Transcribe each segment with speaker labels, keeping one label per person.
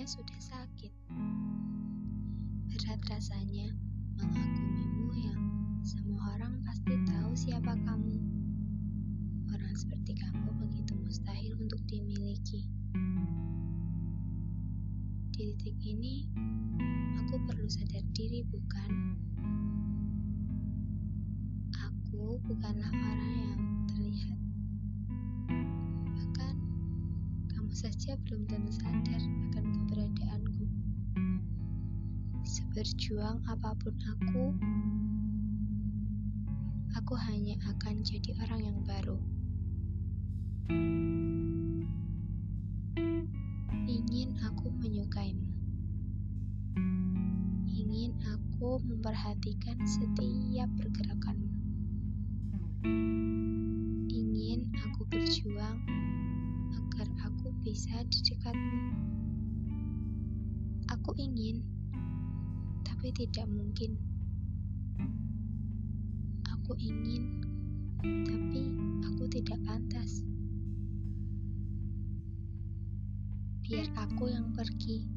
Speaker 1: saja sudah sakit. Berat rasanya mengagumimu yang semua orang pasti tahu siapa kamu. Orang seperti kamu begitu mustahil untuk dimiliki. Di titik ini, aku perlu sadar diri, bukan? Aku bukanlah orang yang terlihat. Bahkan, kamu saja belum tentu sadar. Seberjuang apa pun aku, aku hanya akan jadi orang yang baru. Ingin aku menyukaimu. Ingin aku memperhatikan setiap pergerakanmu. Ingin aku berjuang agar aku bisa di dekatmu. Aku ingin, tapi tidak mungkin. Aku ingin, tapi aku tidak pantas. Biar aku yang pergi,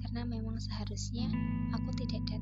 Speaker 1: karena memang seharusnya aku tidak datang.